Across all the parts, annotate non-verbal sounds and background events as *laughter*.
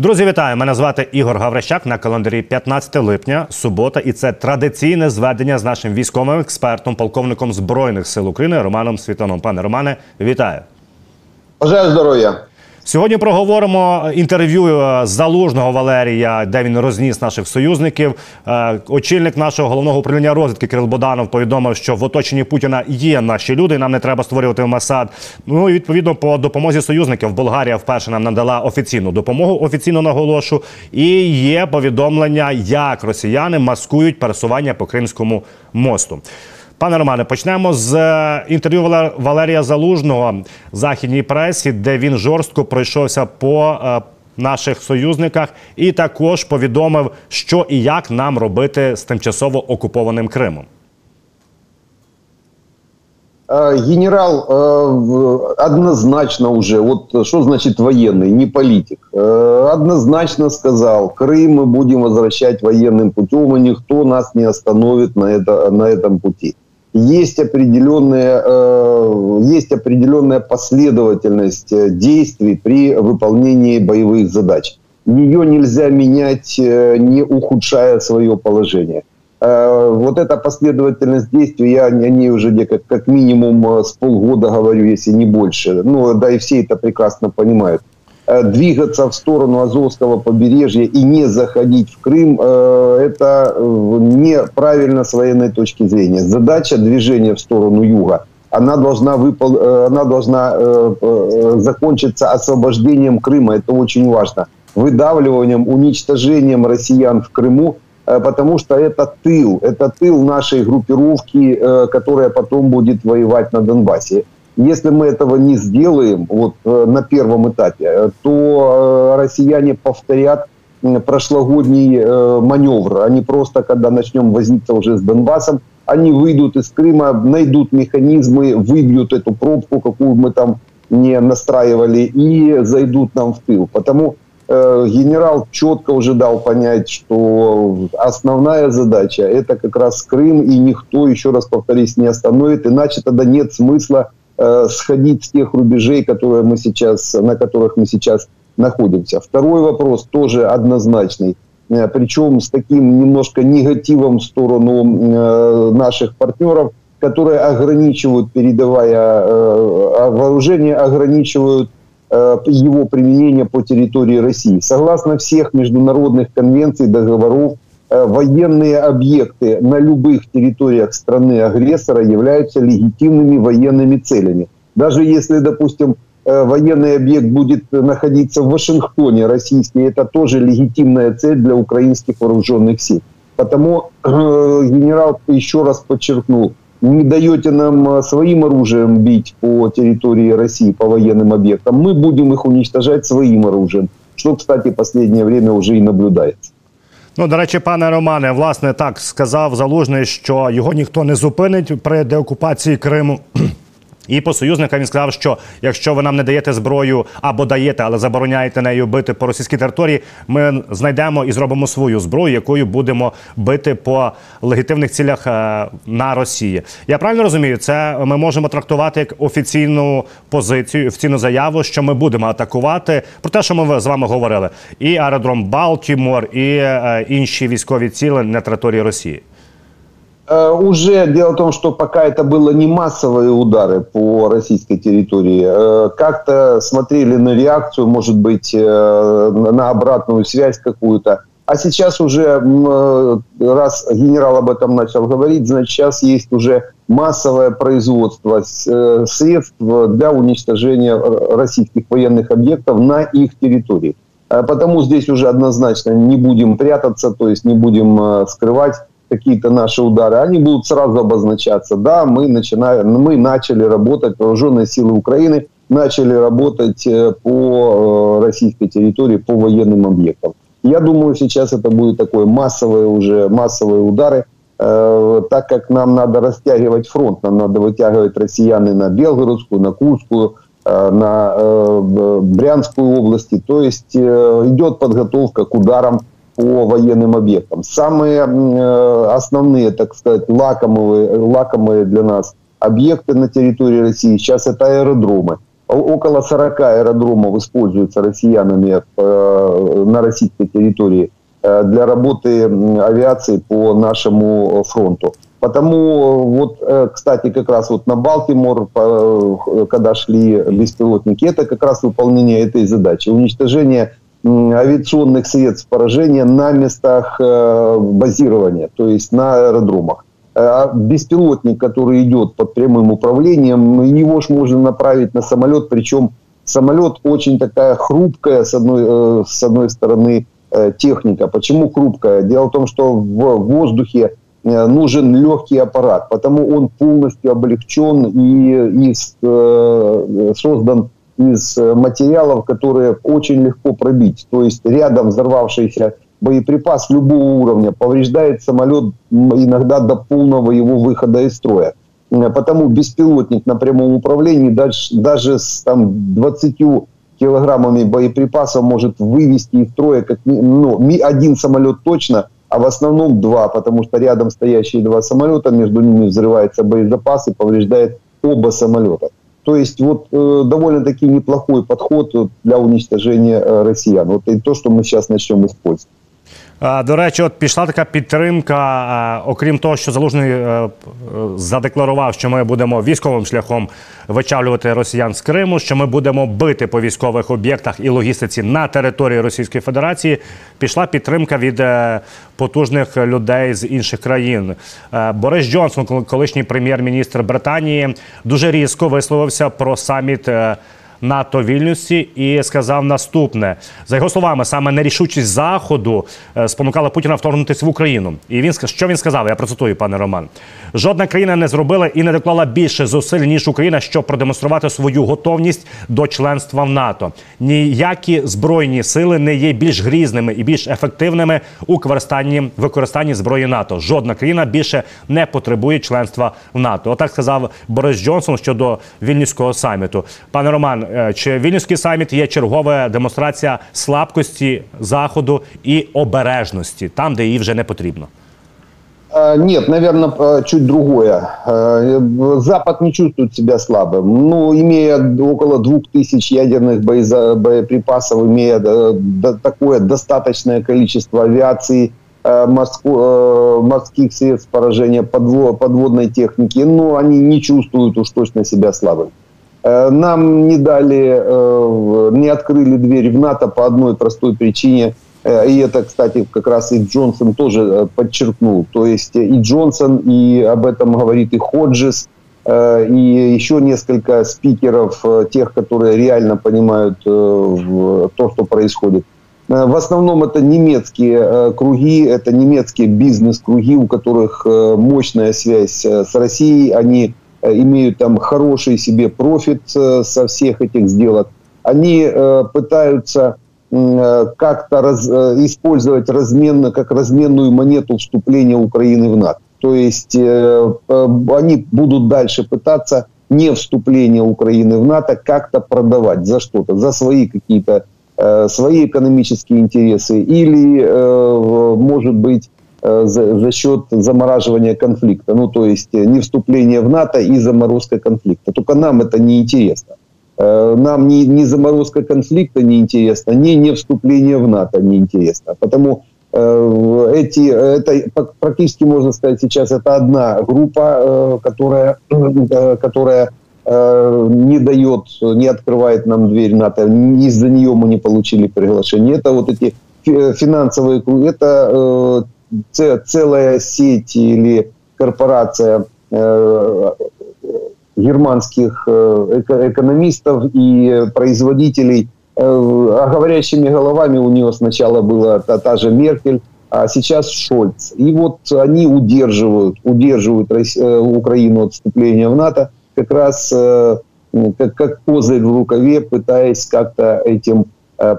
Друзі, вітаю! Мене звати Ігор Гаврищак на календарі 15 липня, субота, і це традиційне зведення з нашим військовим експертом, полковником збройних сил України Романом Світаном. Пане Романе, вітаю! Бажаю здоров'я! Сьогодні проговоримо інтерв'ю е, залужного Валерія, де він розніс наших союзників. Е, очільник нашого головного управління розвідки Кирил Боданов повідомив, що в оточенні Путіна є наші люди. Нам не треба створювати Масад. Ну і відповідно по допомозі союзників Болгарія вперше нам надала офіційну допомогу. Офіційно наголошу. І є повідомлення, як росіяни маскують пересування по Кримському мосту. Пане Романе, почнемо з е, інтерв'ю Валерія Залужного в західній пресі, де він жорстко пройшовся по е, наших союзниках, і також повідомив, що і як нам робити з тимчасово окупованим Кримом. Е, генерал однозначно уже, вот что значит военный, не политик, однозначно сказал, Крым мы будем возвращать военным путем, и никто нас не остановит на, это, на этом пути Есть определенная, э, есть определенная последовательность э, действий при выполнении боевых задач. Ее нельзя менять, э, не ухудшая свое положение. Вот эта последовательность действий, я о ней уже как, как минимум с полгода говорю, если не больше. Ну, да и все это прекрасно понимают. Э, двигаться в сторону Азовского побережья и не заходить в Крым, э, это э, неправильно с военной точки зрения. Задача движения в сторону юга, она должна, выпол... она должна закончиться освобождением Крыма, это очень важно, выдавливанием, уничтожением россиян в Крыму, потому что это тыл, это тыл нашей группировки, которая потом будет воевать на Донбассе. Если мы этого не сделаем вот, э, на первом этапе, э, то э, россияне повторят прошлогодний маневр. Они просто, когда начнем возиться уже с Донбассом, они выйдут из Крыма, найдут механизмы, выбьют эту пробку, какую мы там не настраивали, и зайдут нам в тыл. Потому генерал четко уже дал понять, что основная задача это как раз Крым, и никто, еще раз повторюсь, не остановит, иначе тогда нет смысла сходить с тех рубежей, которые мы сейчас, на которых мы сейчас находимся. Второй вопрос тоже однозначный, э, причем с таким немножко негативом в сторону э, наших партнеров, которые ограничивают, передавая вооружение, ограничивают его применение по территории России. Согласно всех международных конвенций, договоров, Э, военные объекты на любых территориях страны-агрессора являются легитимными военными целями. Даже если, допустим, военный объект будет находиться в Вашингтоне, российский, это тоже легитимная цель для украинских вооруженных сил. Потому генерал еще раз подчеркнул, не даете нам своим оружием бить по территории России, по военным объектам, мы будем их уничтожать своим оружием, что, кстати, в последнее время уже и наблюдается. Ну, до речі, пане Романе, власне, так сказав залужний, що його ніхто не зупинить при деокупації Криму. І по союзникам він сказав, що якщо ви нам не даєте зброю або даєте, але забороняєте нею бити по російській території, ми знайдемо і зробимо свою зброю, якою будемо бити по легітимних цілях е, на Росії. Я правильно розумію, це ми можемо трактувати як офіційну позицію, офіційну заяву, що ми будемо атакувати про те, що ми з вами говорили, і аеродром Балтімор, і е, інші військові цілі на території Росії. Э, уже дело в том, что пока это было не массовые удары по российской территории, э, как-то смотрели на реакцию, может быть, э, на обратную связь какую-то. А сейчас уже, раз генерал об этом начал говорить, значит, сейчас есть уже массовое производство средств для уничтожения российских военных объектов на их территории. Потому здесь уже однозначно не будем прятаться, то есть не будем скрывать какие-то наши удары, они будут сразу обозначаться. Да, мы, начинаем, мы начали работать, вооруженные силы Украины начали работать э, по э, российской территории, по военным объектам. Я думаю, сейчас это будет такое массовые уже, массовые удары, э, так как нам надо растягивать фронт, нам надо вытягивать россияны на Белгородскую, на Курскую, на Брянскую области. То есть идет подготовка к ударам по военным объектам. Самые э, основные, так сказать, лакомые, лакомые для нас объекты на территории России сейчас это аэродромы. около 40 аэродромов используются россиянами э, на российской территории э, для работы авиации по нашему фронту. Потому вот, кстати, как раз вот на Балтимор, когда шли беспилотники, это как раз выполнение этой задачи. Уничтожение авиационных средств поражения на местах базирования, то есть на аэродромах. А беспилотник, который идет под прямым управлением, его ж можно направить на самолет, причем самолет очень такая хрупкая, с одной, э, с одной стороны, э, техника. Почему хрупкая? Дело в том, что в воздухе э, нужен легкий аппарат, потому он полностью облегчен и, и создан из материалов, которые очень легко пробить. То есть рядом взорвавшийся боеприпас любого уровня повреждает самолет иногда до полного его выхода из строя. Э, потому беспилотник на прямом управлении даже, даже с там, 20 килограммами боеприпасов может вывести из строя как, ну, один самолет точно, а в основном два, потому что рядом стоящие два самолета, между ними взрывается боезапас и повреждает оба самолета. То есть вот э, довольно-таки неплохой подход для уничтожения э, россиян. Вот и то, что мы сейчас начнем использовать. До речі, от пішла така підтримка. Окрім того, що залужний е, задекларував, що ми будемо військовим шляхом вичавлювати росіян з Криму, що ми будемо бити по військових об'єктах і логістиці на території Російської Федерації. Пішла підтримка від е, потужних людей з інших країн. Е, Борис Джонсон, колишній прем'єр-міністр Британії, дуже різко висловився про саміт. НАТО Вільнюсі і сказав наступне за його словами: саме нерішучість заходу е, спонукала Путіна вторгнутися в Україну. І він що він сказав? Я процитую, пане Роман. Жодна країна не зробила і не доклала більше зусиль ніж Україна, щоб продемонструвати свою готовність до членства в НАТО. Ніякі збройні сили не є більш грізними і більш ефективними у використанні використанні зброї НАТО. Жодна країна більше не потребує членства в НАТО. Отак сказав Борис Джонсон щодо вільнюського саміту. Пане Роман. Е, чи вільнюський саміт є чергова демонстрація слабкості заходу і обережності там, де її вже не потрібно? Нет, наверное, чуть другое. Запад не чувствует себя слабым. Ну, имея около двух тысяч ядерных боеприпасов, имея такое достаточное количество авиации, морских средств поражения, подводной техники, ну, они не чувствуют уж точно себя слабыми. Э, нам не дали, э, не открыли дверь в НАТО по одной простой причине. Э, и это, кстати, как раз и Джонсон тоже подчеркнул. То есть и Джонсон, и об этом говорит и Ходжес, и еще несколько спикеров, тех, которые реально понимают то, что происходит. В основном это немецкие круги, это немецкие бизнес-круги, у которых мощная связь с Россией. Они имеют там хороший себе профит э, со всех этих сделок, они э, пытаются как-то раз, использовать разменно, как разменную монету вступления Украины в НАТО. То есть они будут дальше пытаться не вступление Украины в НАТО как-то продавать за что-то, за свои какие-то свои экономические интересы или, может быть, Э, за, за счет замораживания конфликта. Ну, то есть э, не вступление в НАТО и заморозка конфликта. Только нам это не интересно. Э, нам ни, ни заморозка конфликта не интересно, ни не вступление в НАТО не интересно. Потому эти, это практически можно сказать сейчас это одна группа, которая, *clears throat* которая не дает, не открывает нам дверь НАТО. Из-за нее мы не получили приглашение. Это вот эти финансовые, это целая сеть или корпорация э, германских э, экономистов и производителей. Э, а говорящими головами у нее сначала была та, та же Меркель, а сейчас Шольц. И вот они удерживают, удерживают Украину от вступления в НАТО как раз как, как козырь в рукаве, пытаясь как-то этим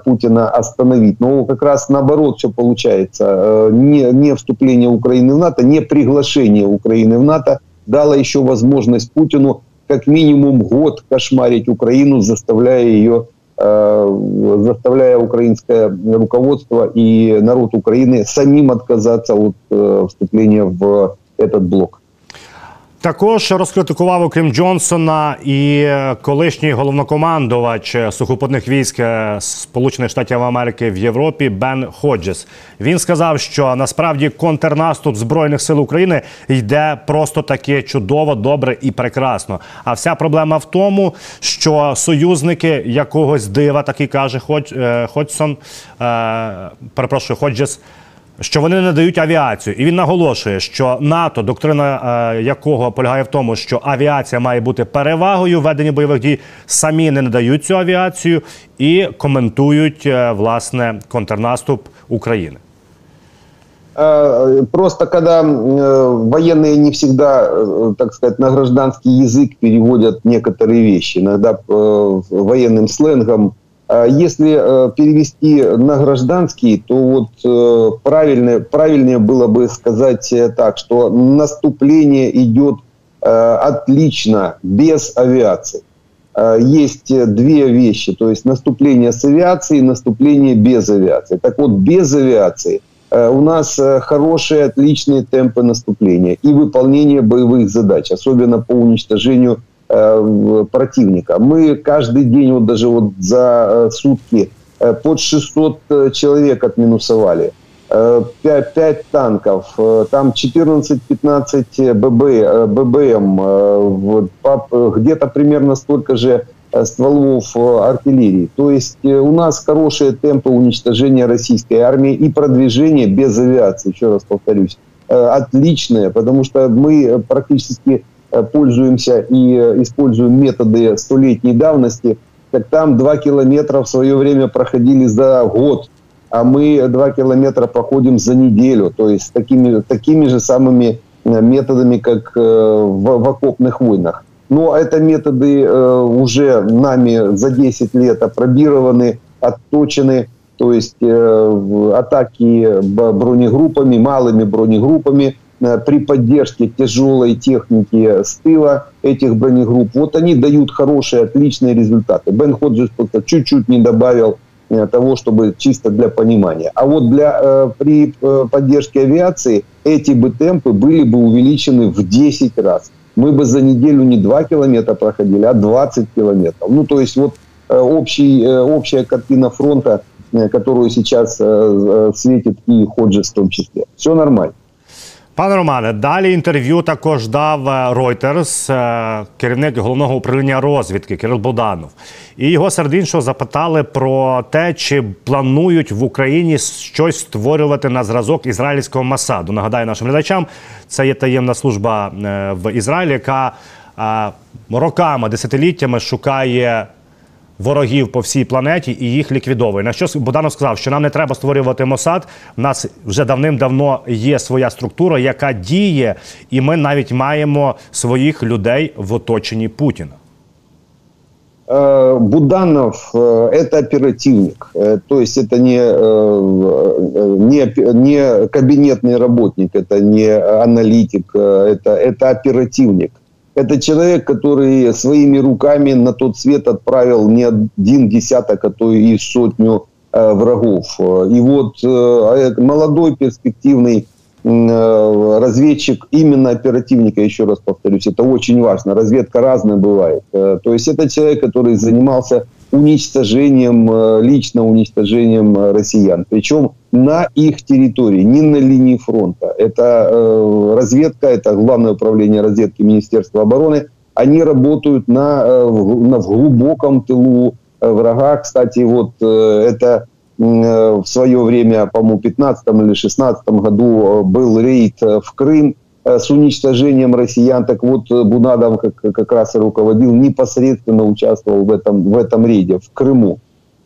Путина остановить. Но как раз наоборот все получается. Э, не, не вступление Украины в НАТО, не приглашение Украины в НАТО дало еще возможность Путину как минимум год кошмарить Украину, заставляя ее э, заставляя украинское руководство и народ Украины самим отказаться от вступления в этот блок. Також розкритикував, окрім Джонсона, і колишній головнокомандувач сухопутних військ Сполучених Штатів Америки в Європі Бен Ходжес. Він сказав, що насправді контрнаступ збройних сил України йде просто таки чудово, добре і прекрасно. А вся проблема в тому, що союзники якогось дива, такий каже Ходж, е, Ходжсон, е, перепрошую, Ходжес що вони не дають авіацію, і він наголошує, що НАТО, доктрина е, якого полягає в тому, що авіація має бути перевагою в веденні бойових дій, самі не надають цю авіацію і коментують е, власне контрнаступ України. Просто когда военные не всегда, так сказать, на гражданский язык переводят некоторые вещи, иногда военным сленгом а если э, перевести на гражданский, то вот э, правильно, правильнее было бы сказать э, так, что наступление идет отлично, без авиации. Есть две вещи, то есть наступление с авиацией и наступление без авиации. Так вот, без авиации у нас хорошие, отличные темпы наступления и выполнения боевых задач, особенно по уничтожению Э, противника. Мы каждый день, вот даже вот за э, сутки, э, под 600 человек отминусовали. 5, 5 танков, там 14-15 ББ, ББМ, где-то примерно столько же стволов артиллерии. То есть у нас хорошие темпы уничтожения российской армии и продвижение без авиации, еще раз повторюсь, отличное, потому что мы практически пользуемся и э, используем методы столетней давности, так там 2 километра в свое время проходили за год, а мы 2 километра проходим за неделю. То есть такими, такими же самыми э, методами, как в, в окопных войнах. Но это методы уже нами за 10 лет опробированы, отточены. То есть атаки бронегруппами, малыми бронегруппами – Э, при поддержке тяжелой техники с тыла этих бронегрупп, вот они дают хорошие, отличные результаты. Бен Ходжес просто чуть-чуть не добавил э, того, чтобы чисто для понимания. А вот для, э, при поддержке авиации эти бы темпы были бы увеличены в 10 раз. Мы бы за неделю не 2 километра проходили, а 20 километров. Ну, то есть вот общий, общая картина фронта, которую сейчас светит и Ходжес в том числе. Все нормально. Пане Романе, далі інтерв'ю також дав е, Reuters, е, керівник головного управління розвідки Кирил Боданов. І його серед іншого запитали про те, чи планують в Україні щось створювати на зразок ізраїльського Масаду. Нагадаю нашим глядачам, це є таємна служба е, в Ізраїлі, яка роками, десятиліттями шукає ворогів по всій планеті і їх ліквідовує. На що Боданов сказав, що нам не треба створювати Мосад. У нас вже давним-давно є своя структура, яка діє, і ми навіть маємо своїх людей в оточенні Путіна. Е, Буданов э, – это оперативник, э, то есть это не, э, не, не кабинетный работник, это не аналитик, это, это оперативник. Это человек, который своими руками на тот свет отправил не один десяток, а то и сотню э, врагов. И вот э, а молодой перспективный э, разведчик, именно оперативника, еще раз повторюсь, это очень важно. Разведка разная бывает. То есть это человек, который занимался уничтожением, э, лично уничтожением э, россиян. Причем на их территории, не на линии фронта. Это э, разведка, это Главное управление разведки Министерства обороны. Они работают на, на в глубоком тылу врага. Кстати, вот это в свое время, по-моему, в 15 или 16 году был рейд в Крым с уничтожением россиян. Так вот, Бунадов как, как раз и руководил, непосредственно участвовал в этом, в этом рейде в Крыму.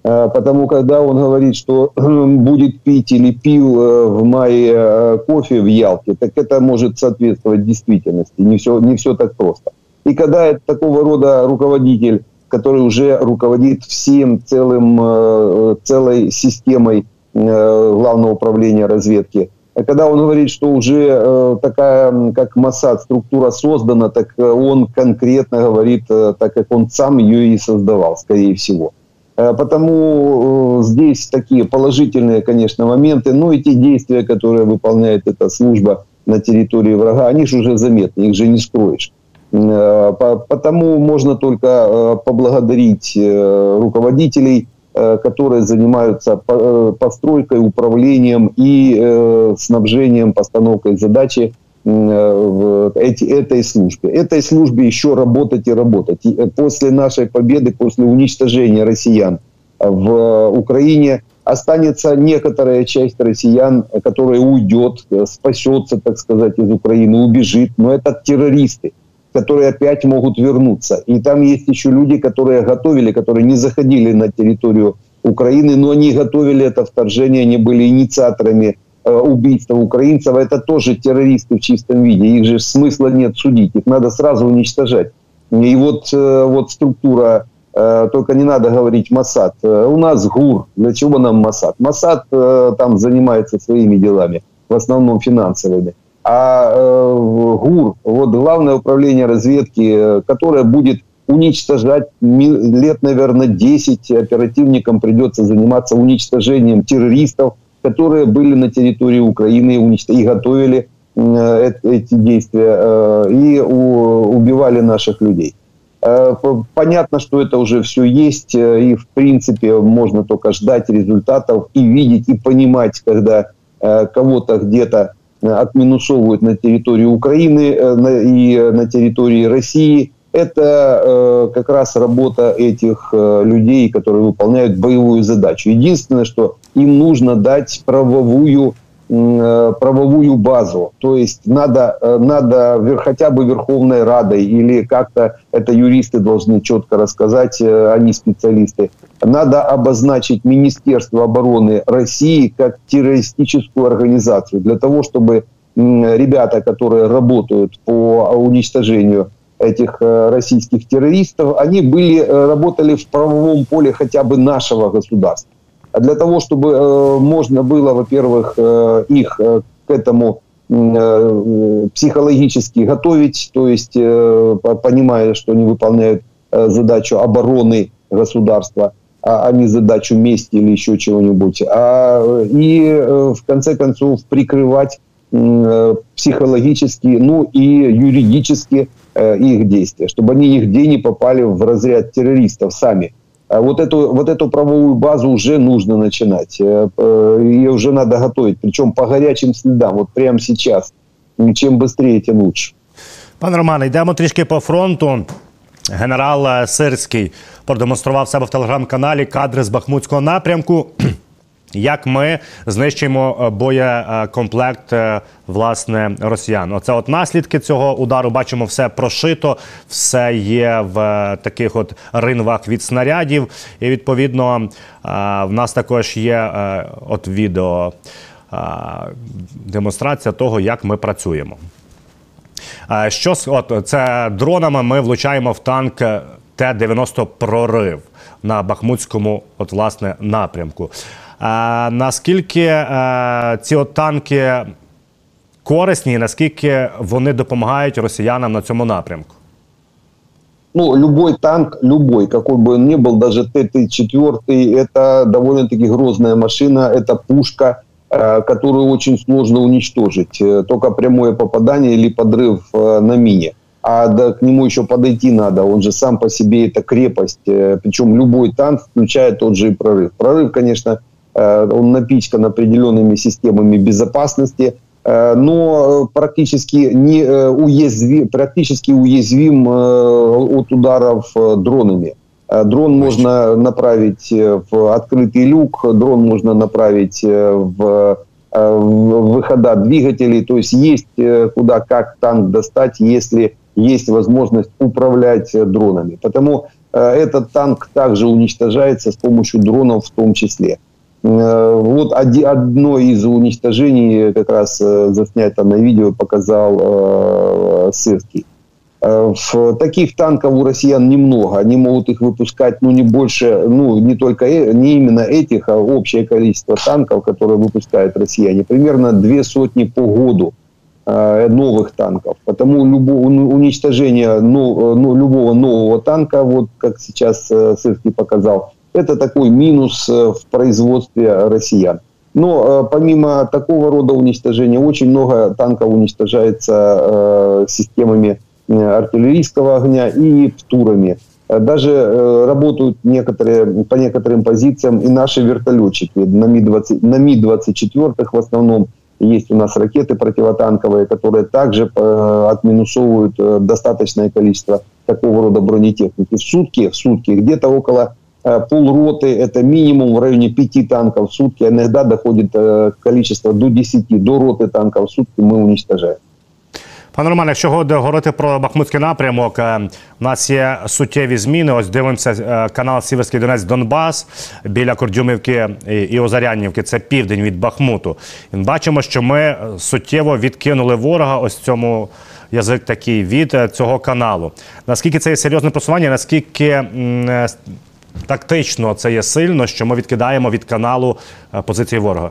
Э, потому когда он говорит, что *clears throat* будет пить или пил э, в мае э, кофе в Ялте, так это может соответствовать действительности. Не все, не все так просто. И когда это такого рода руководитель, который уже руководит всем целым, целой системой главного управления разведки, когда он говорит, что уже такая, как Масад, структура создана, так он конкретно говорит, так как он сам ее и создавал, скорее всего. Э, потому э, здесь такие положительные, конечно, моменты, но и те действия, которые выполняет эта служба, на территории врага, они же уже заметны, их же не скроешь. Потому можно только поблагодарить руководителей, которые занимаются постройкой, управлением и снабжением, постановкой задачи в этой службе. Этой службе еще работать и работать. И после нашей победы, после уничтожения россиян в Украине останется некоторая часть россиян, которая уйдет, спасется, так сказать, из Украины, убежит. Но это террористы, которые опять могут вернуться. И там есть еще люди, которые готовили, которые не заходили на территорию Украины, но они готовили это вторжение, они были инициаторами Э, убийства украинцев, это тоже террористы в чистом виде. Их же смысла нет судить, их надо сразу уничтожать. И вот, э, вот структура, э, только не надо говорить Масад. У нас ГУР. Для чего нам Масад? Масад там занимается своими делами, в основном финансовыми. А ГУР, вот главное управление разведки, которое будет уничтожать лет, наверное, 10 оперативникам придется заниматься уничтожением террористов, которые были на территории Украины и готовили э, эти действия э, и убивали наших людей. Э, понятно, что это уже все есть, и в принципе можно только ждать результатов и видеть, и понимать, когда кого-то где-то отминусовывают на территории Украины и на территории России – это э, как раз работа этих э, людей, которые выполняют боевую задачу. Единственное, что им нужно дать правовую э, правовую базу. То есть надо, э, надо хотя бы Верховной Радой или как-то это юристы должны четко рассказать, э, они специалисты. Надо обозначить Министерство обороны России как террористическую организацию для того, чтобы ребята, которые работают по уничтожению этих э, российских террористов, они были, э, работали в правовом поле хотя бы нашего государства. А для того, чтобы э, можно было, во-первых, их к этому психологически готовить, то есть понимая, что они выполняют задачу обороны государства, а, а не задачу мести или еще чего-нибудь, а, и в конце концов прикрывать психологически, ну и юридически Э, их действия, чтобы они нигде не попали в разряд террористов сами. А вот эту, вот эту правовую базу уже нужно начинать. Э, э, Ее уже надо готовить, причем по горячим следам, вот прямо сейчас. Чем быстрее, тем лучше. Пане Романе, йдемо трішки по фронту. Генерал Сирський продемонстрував себе в телеграм-каналі кадри з Бахмутського напрямку. *clears throat* Як ми знищуємо е, боєкомплект е, власне росіян? Оце от наслідки цього удару. Бачимо, все прошито, все є в е, таких от ринвах від снарядів. І відповідно в нас також є от відео демонстрація того, як ми працюємо. Що от це дронами ми влучаємо в танк Т-90 прорив на Бахмутському, от власне напрямку. Наскільки ці от танки корисні, наскільки вони допомагають росіянам на цьому напрямку? ну, любой танк, любой, какой бы он ни был, даже Т-34, это довольно-таки грозная машина, это пушка, э, которую очень сложно уничтожить. Э, только прямое попадание или подрыв э, на мине. А да, к нему еще подойти надо, он же сам по себе это крепость. Причем любой танк включает тот же и прорыв. Прорыв, конечно, Э, он напичкан определенными системами безопасности, э, но практически, не э, уязвим, практически уязвим от ударов дронами. Дрон можно направить в открытый люк, дрон можно направить в выхода двигателей, то есть есть куда как танк достать, если есть возможность управлять дронами. Потому этот танк также уничтожается с помощью дронов в том числе. Э, вот одно из уничтожений как раз э, заснято на видео показал э, Сырский. В таких танков у россиян немного. Они могут их выпускать, ну, не больше, ну, не только, не именно этих, а общее количество танков, которые выпускают россияне. Примерно две сотни по году новых танков. Потому любое уничтожение ну, ну, любого нового танка, вот как сейчас Сырский показал, это такой минус в производстве россиян. Но э, помимо такого рода уничтожения, очень много танков уничтожается системами артиллерийского огня и птурами. Э, даже э, работают некоторые, по некоторым позициям и наши вертолетчики на Ми-20, на Ми-24 в основном. Есть у нас ракеты противотанковые, которые также э, отминусовывают э, достаточное количество такого рода бронетехники. В сутки, в сутки где-то около э, полроты, это минимум в районе пяти танков в сутки, иногда доходит э, количество до 10, до роты танков в сутки мы уничтожаем. Пане Романе, якщо говорити про Бахмутський напрямок, е, у нас є суттєві зміни. Ось дивимося е, канал Сіверський Донець Донбас біля Кордюмівки і- Озарянівки. Це південь від Бахмуту. Бачимо, що ми е, суттєво відкинули ворога. Ось цьому язик такий від цього каналу. Наскільки це є серйозне просування? Наскільки тактично це є сильно, що ми відкидаємо від каналу позиції ворога?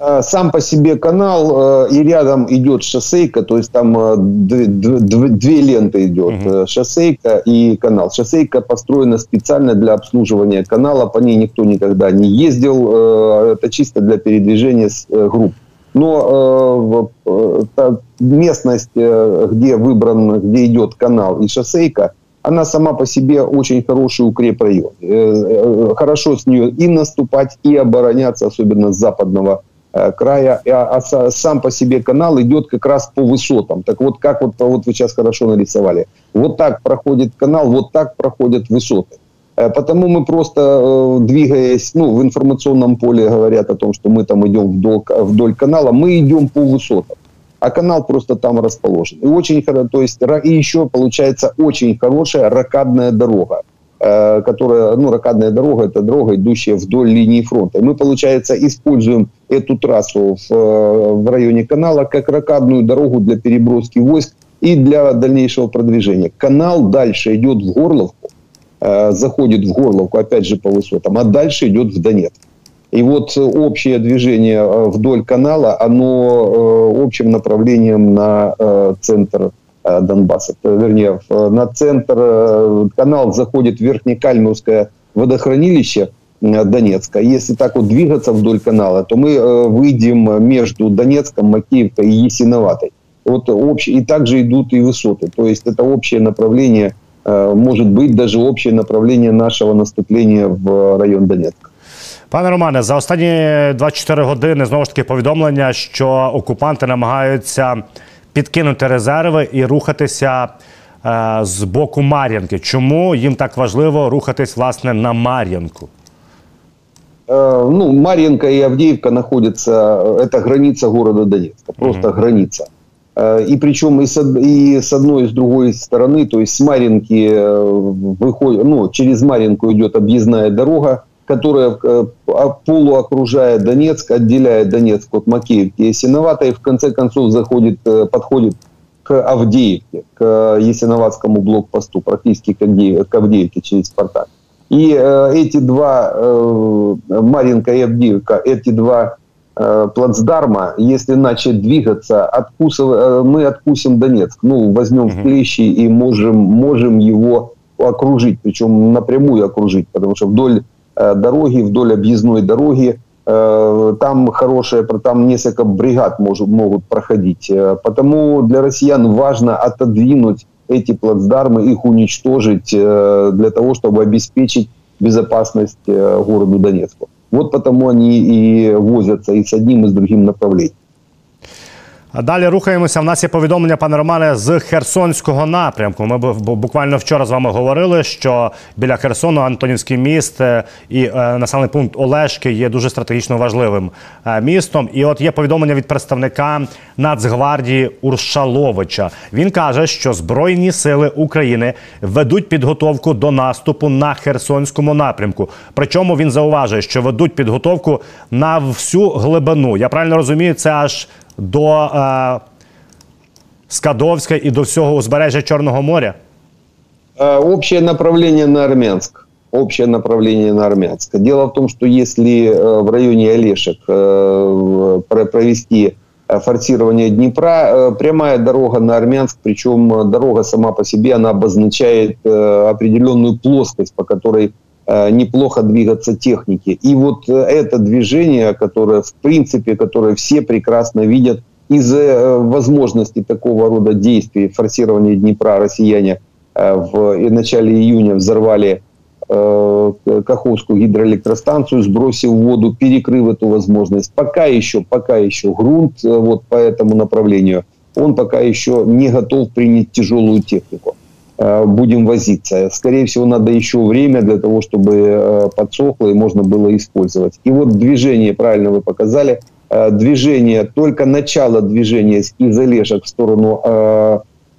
Э, Сам по себе канал э, и рядом идет шоссейка, то есть там э, д- д- дв- две ленты идет, э, шоссейка и канал. Шоссейка построена специально для обслуживания канала, по ней никто никогда не ездил, это чисто для передвижения групп. Но местность, где выбран, где идет канал и шоссейка, она сама по себе очень хороший укрепрайон. Хорошо с нее и наступать, и обороняться, особенно с западного края, а, а са- сам по себе канал идет как раз по высотам. Так вот, как вот, вот вы сейчас хорошо нарисовали. Вот так проходит канал, вот так проходят высоты. Э, Потому мы просто, э, двигаясь, ну, в информационном поле говорят о том, что мы там идем вдоль, вдоль канала, мы идем по высотам. А канал просто там расположен. И очень то есть, и еще получается очень хорошая ракадная дорога э, которая, ну, ракадная дорога, это дорога, идущая вдоль линии фронта. И мы, получается, используем эту трассу в, э, в районе канала как ракадную дорогу для переброски войск и для дальнейшего продвижения. Канал дальше идет в Горловку, э, заходит в Горловку, опять же по высотам, а дальше идет в Донецк. И вот э, общее движение э, вдоль канала, оно э, общим направлением на э, центр э, Донбасса, То, вернее, в- на центр э, канал заходит Верхнекальмовское водохранилище э, Донецка. Если так вот двигаться вдоль канала, то мы э, выйдем между Донецком, Макеевкой и Ясиноватой. Вот общ- и также идут и высоты. То есть это общее направление, э, может быть даже общее направление нашего наступления в район Донецка. Пане Романе, за останні 24 години знову ж таки повідомлення, що окупанти намагаються підкинути резерви і рухатися е, з боку Мар'янки. Чому їм так важливо рухатись власне на Мар'янку? Э, ну, Марьинка и Авдеевка находятся, э, это граница города Донецка, просто граница. Э, И причем и с, од- и с одной, и с другой стороны, то есть с Маринки э, выходит, ну, через Маринку идет объездная дорога, которая э, а- полуокружая Донецк, отделяет Донецк от Макеевки и Ясиноватой, и в конце концов заходит, э, подходит к Авдеевке, к Ясиноватскому блокпосту, практически к Авдеевке, через Спартак. И э, эти два, э, Маринка и Авдеевка, эти два э, плацдарма, если начать двигаться, откусыв- э, мы откусим Донецк. Ну, возьмем в клещи и можем, можем его окружить, причем напрямую окружить, потому что вдоль дороги, вдоль объездной дороги там хорошая, там несколько бригад может, могут проходить. Потому для россиян важно отодвинуть эти плацдармы, их уничтожить э, для того, чтобы обеспечить безопасность э, городу Донецку. Вот потому они и возятся и с одним, и с другим направлением. А далі рухаємося. В нас є повідомлення, пане Романе, з Херсонського напрямку. Ми бу- бу- буквально вчора з вами говорили, що біля Херсону Антонівський міст е, і е, населений пункт Олешки є дуже стратегічно важливим е, містом. І от є повідомлення від представника Нацгвардії Уршаловича. Він каже, що Збройні сили України ведуть підготовку до наступу на Херсонському напрямку. Причому він зауважує, що ведуть підготовку на всю глибину. Я правильно розумію, це аж до е, Скадовська і до всього узбережжя Чорного моря. Общее направление на Армянск. Общее направление на Армянск. Дело в том, что если э, в районе Олешек э, про- провести э, форсирование Днепра, прямая дорога на Армянск, причем дорога сама по себе, она обозначает определенную плоскость, по которой неплохо двигаться техники. И вот это движение, которое, в принципе, которое все прекрасно видят, из-за возможности такого рода действий, форсирования Днепра, россияне в начале июня взорвали э, Каховскую гидроэлектростанцию, сбросив воду, перекрыв эту возможность. Пока еще, пока еще грунт вот по этому направлению – он пока еще не готов принять тяжелую технику. Э, будем возиться. Скорее всего, надо еще время для того, чтобы э, подсохло и можно было использовать. И вот движение, правильно вы показали, э, движение, только начало движения из Олешек в сторону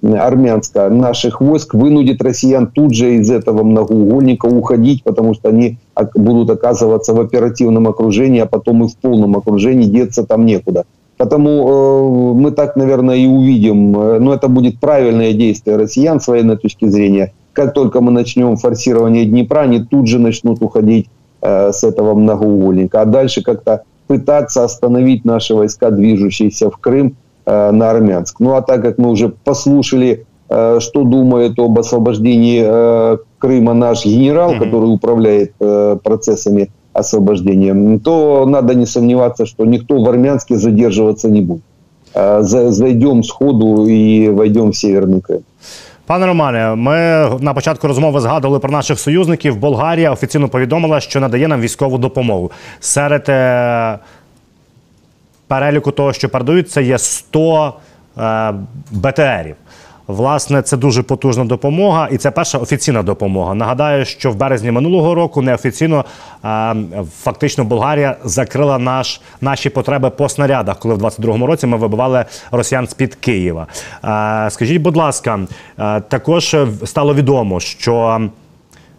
армянска наших войск вынудит россиян тут же из этого многоугольника уходить, потому что они будут оказываться в оперативном окружении, а потом и в полном окружении, деться там некуда. Потому э, мы так, наверное, и увидим, э, но это будет правильное действие россиян с военной точки зрения. Как только мы начнем форсирование Днепра, они тут же начнут уходить э, с этого многоугольника. А дальше как-то пытаться остановить наши войска, движущиеся в Крым, на Армянск. Ну а так как мы уже послушали, что думает об освобождении Крыма наш генерал, mm-hmm. который управляет процессами освобождения, то надо не сомневаться, что никто в Армянске задерживаться не будет. Зайдем сходу і войдем в Северний Крим. Пане Романе, ми на початку розмови згадували про наших союзників. Болгарія офіційно повідомила, що надає нам військову допомогу. Серед е, переліку того, що передають, це є 100 е, БТРів. Власне, це дуже потужна допомога, і це перша офіційна допомога. Нагадаю, що в березні минулого року неофіційно фактично Болгарія закрила наш наші потреби по снарядах, коли в 22-му році ми вибивали росіян з під Києва. Скажіть, будь ласка, також стало відомо, що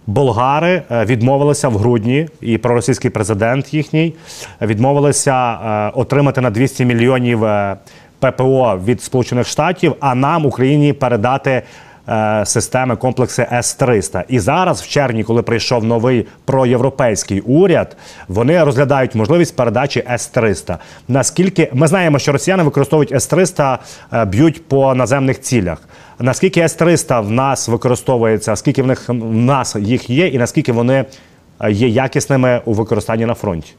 Болгари відмовилися в грудні, і проросійський президент їхній відмовилися отримати на 200 мільйонів ППО від Сполучених Штатів, а нам Україні передати. Е, системи комплекси С-300. І зараз, в червні, коли прийшов новий проєвропейський уряд, вони розглядають можливість передачі С-300. Наскільки ми знаємо, що росіяни використовують С-300, е, б'ють по наземних цілях. Наскільки С-300 в нас використовується, скільки в них в нас їх є, і наскільки вони е, є якісними у використанні на фронті?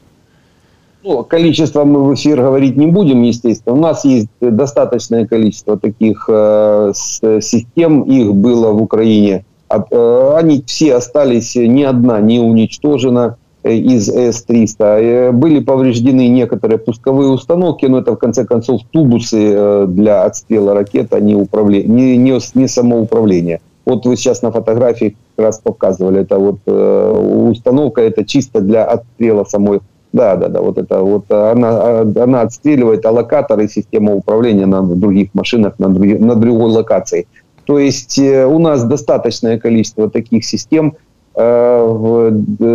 Ну, количество мы в эфир говорить не будем, естественно. У нас есть достаточное количество таких э, систем, их было в Украине. Э, они все остались, ни одна не уничтожена э, из С-300. Э, были повреждены некоторые пусковые установки, но это в конце концов тубусы для отстрела ракет, а не, управление, не, не, самоуправление. Вот вы сейчас на фотографии как раз показывали, это вот э, установка, это чисто для отстрела самой да, да, да, вот это вот она, она отстреливает аллокаторы системы управления на других машинах, на, друг, на другой локации. То есть э, у нас достаточное количество таких систем, э, э,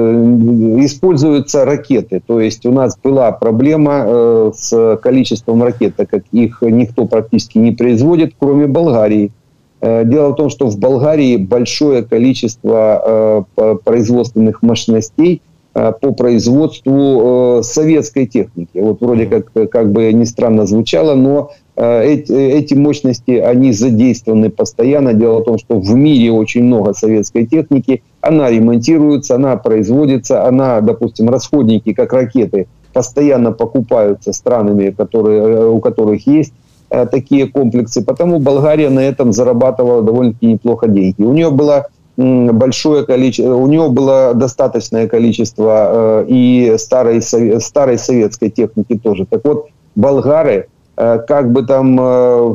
используются ракеты. То есть у нас была проблема с количеством ракет, так как их никто практически не производит, кроме Болгарии. Дело в том, что в Болгарии большое количество производственных мощностей – Э, по производству э, советской техники. Вот вроде как, как бы ни странно звучало, но э, эти, эти мощности, они задействованы постоянно. Дело в том, что в мире очень много советской техники. Она ремонтируется, она производится, она, допустим, расходники, как ракеты, постоянно покупаются странами, которые, у которых есть такие комплексы. Потому Болгария на этом зарабатывала довольно-таки неплохо деньги. У нее была большое количество, у него было достаточное количество э, и старой, старой советской техники тоже. Так вот, болгары, э, как бы там э,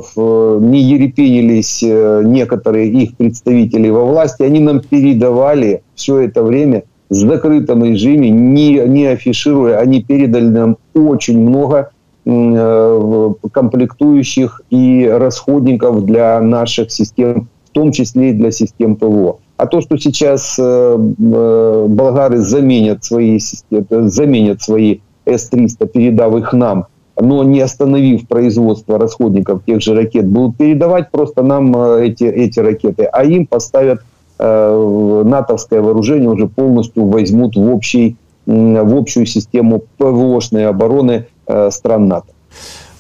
не ерепенились некоторые их представители во власти, они нам передавали все это время в закрытом режиме, не, не афишируя, они передали нам очень много комплектующих и расходников для наших систем, в том числе и для систем ПВО. А то, что сейчас э, э, болгары заменят свои, заменят свои С-300, передав их нам, но не остановив производство расходников тех же ракет, будут передавать просто нам э, эти, эти ракеты, а им поставят э, натовское вооружение, уже полностью возьмут в, общий, в общую систему ПВОшной обороны э, стран НАТО.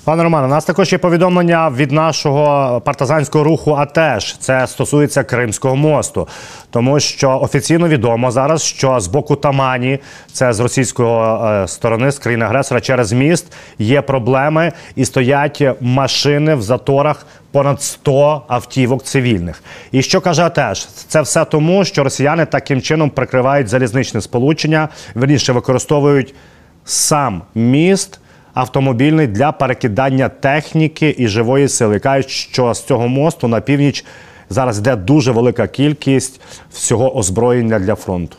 Пане Романе, у нас також є повідомлення від нашого партизанського руху АТЕШ. Це стосується Кримського мосту, тому що офіційно відомо зараз, що з боку Тамані, це з російської е, сторони, з країни агресора, через міст є проблеми і стоять машини в заторах. Понад 100 автівок цивільних. І що каже АТЕШ? Це все тому, що росіяни таким чином прикривають залізничне сполучення, верніше використовують сам міст автомобільний для перекидання техніки і живої сили. Кажуть, що з цього мосту на північ зараз йде дуже велика кількість всього озброєння для фронту.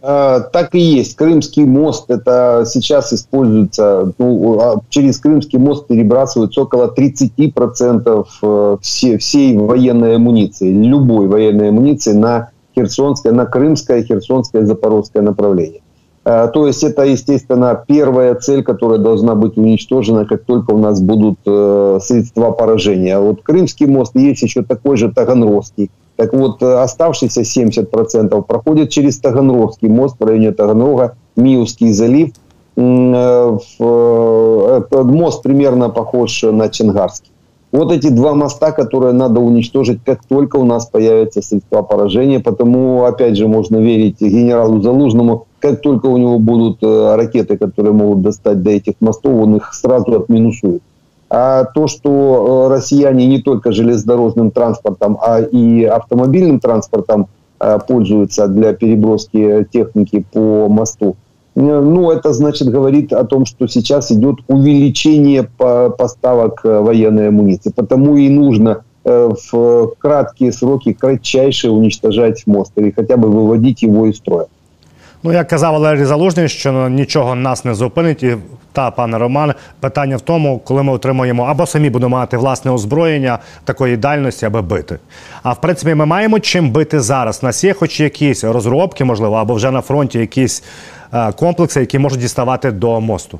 Э, Так и есть. Крымский мост, это сейчас используется, ну, а через Крымский мост перебрасываются около 30% э, все, всей военной амуниции, любой военной амуниции на Херсонское, на Крымское, Херсонское, Запорожское направление. Э, То есть это, естественно, первая цель, которая должна быть уничтожена, как только у нас будут э, средства поражения. Вот Крымский мост есть еще такой же Таганрогский. Так вот, э, оставшиеся 70% проходят через Таганрогский мост в районе Таганрога, Миевский залив. Мост примерно похож на Чангарский. Вот эти два моста, которые надо уничтожить, как только у нас появятся средства поражения. Потому, опять же, можно верить генералу Залужному, как только у него будут э, ракеты, которые могут достать до этих мостов, он их сразу отминусует. А то, что э, россияне не только железнодорожным транспортом, а и автомобильным транспортом э, пользуются для переброски техники по мосту, ну, это значит говорит о том, что сейчас идет увеличение по- поставок э, военной амуниции. Потому и нужно э, в краткие сроки кратчайше уничтожать мост или хотя бы выводить его из строя. Ну, як казав Валерій Залужний, що ну, нічого нас не зупинить. І та, пане Романе, питання в тому, коли ми отримаємо або самі будемо мати власне озброєння такої дальності, аби бити. А в принципі, ми маємо чим бити зараз. У нас є хоч якісь розробки, можливо, або вже на фронті якісь е, комплекси, які можуть діставати до мосту.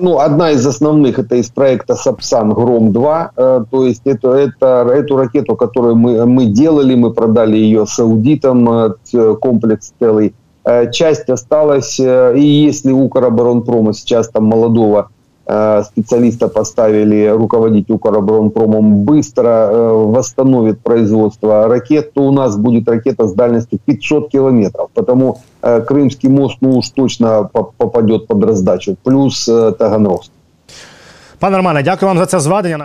Ну, одна из основных это из проекта Сапсан Гром-2. Э, то есть это, это, эту ракету, которую мы, мы делали, мы продали ее саудитам, э, комплекс целый. Э, часть осталась, э, и если Укроборонпрома сейчас там молодого специалиста поставили руководить Укроборонпромом быстро э, восстановит производство ракет, то у нас будет ракета с дальностью 500 километров. Потому э, Крымский мост ну уж точно по- попадет под раздачу. Плюс э, Таганрогский. Пане Романе, дякую вам за це зведення.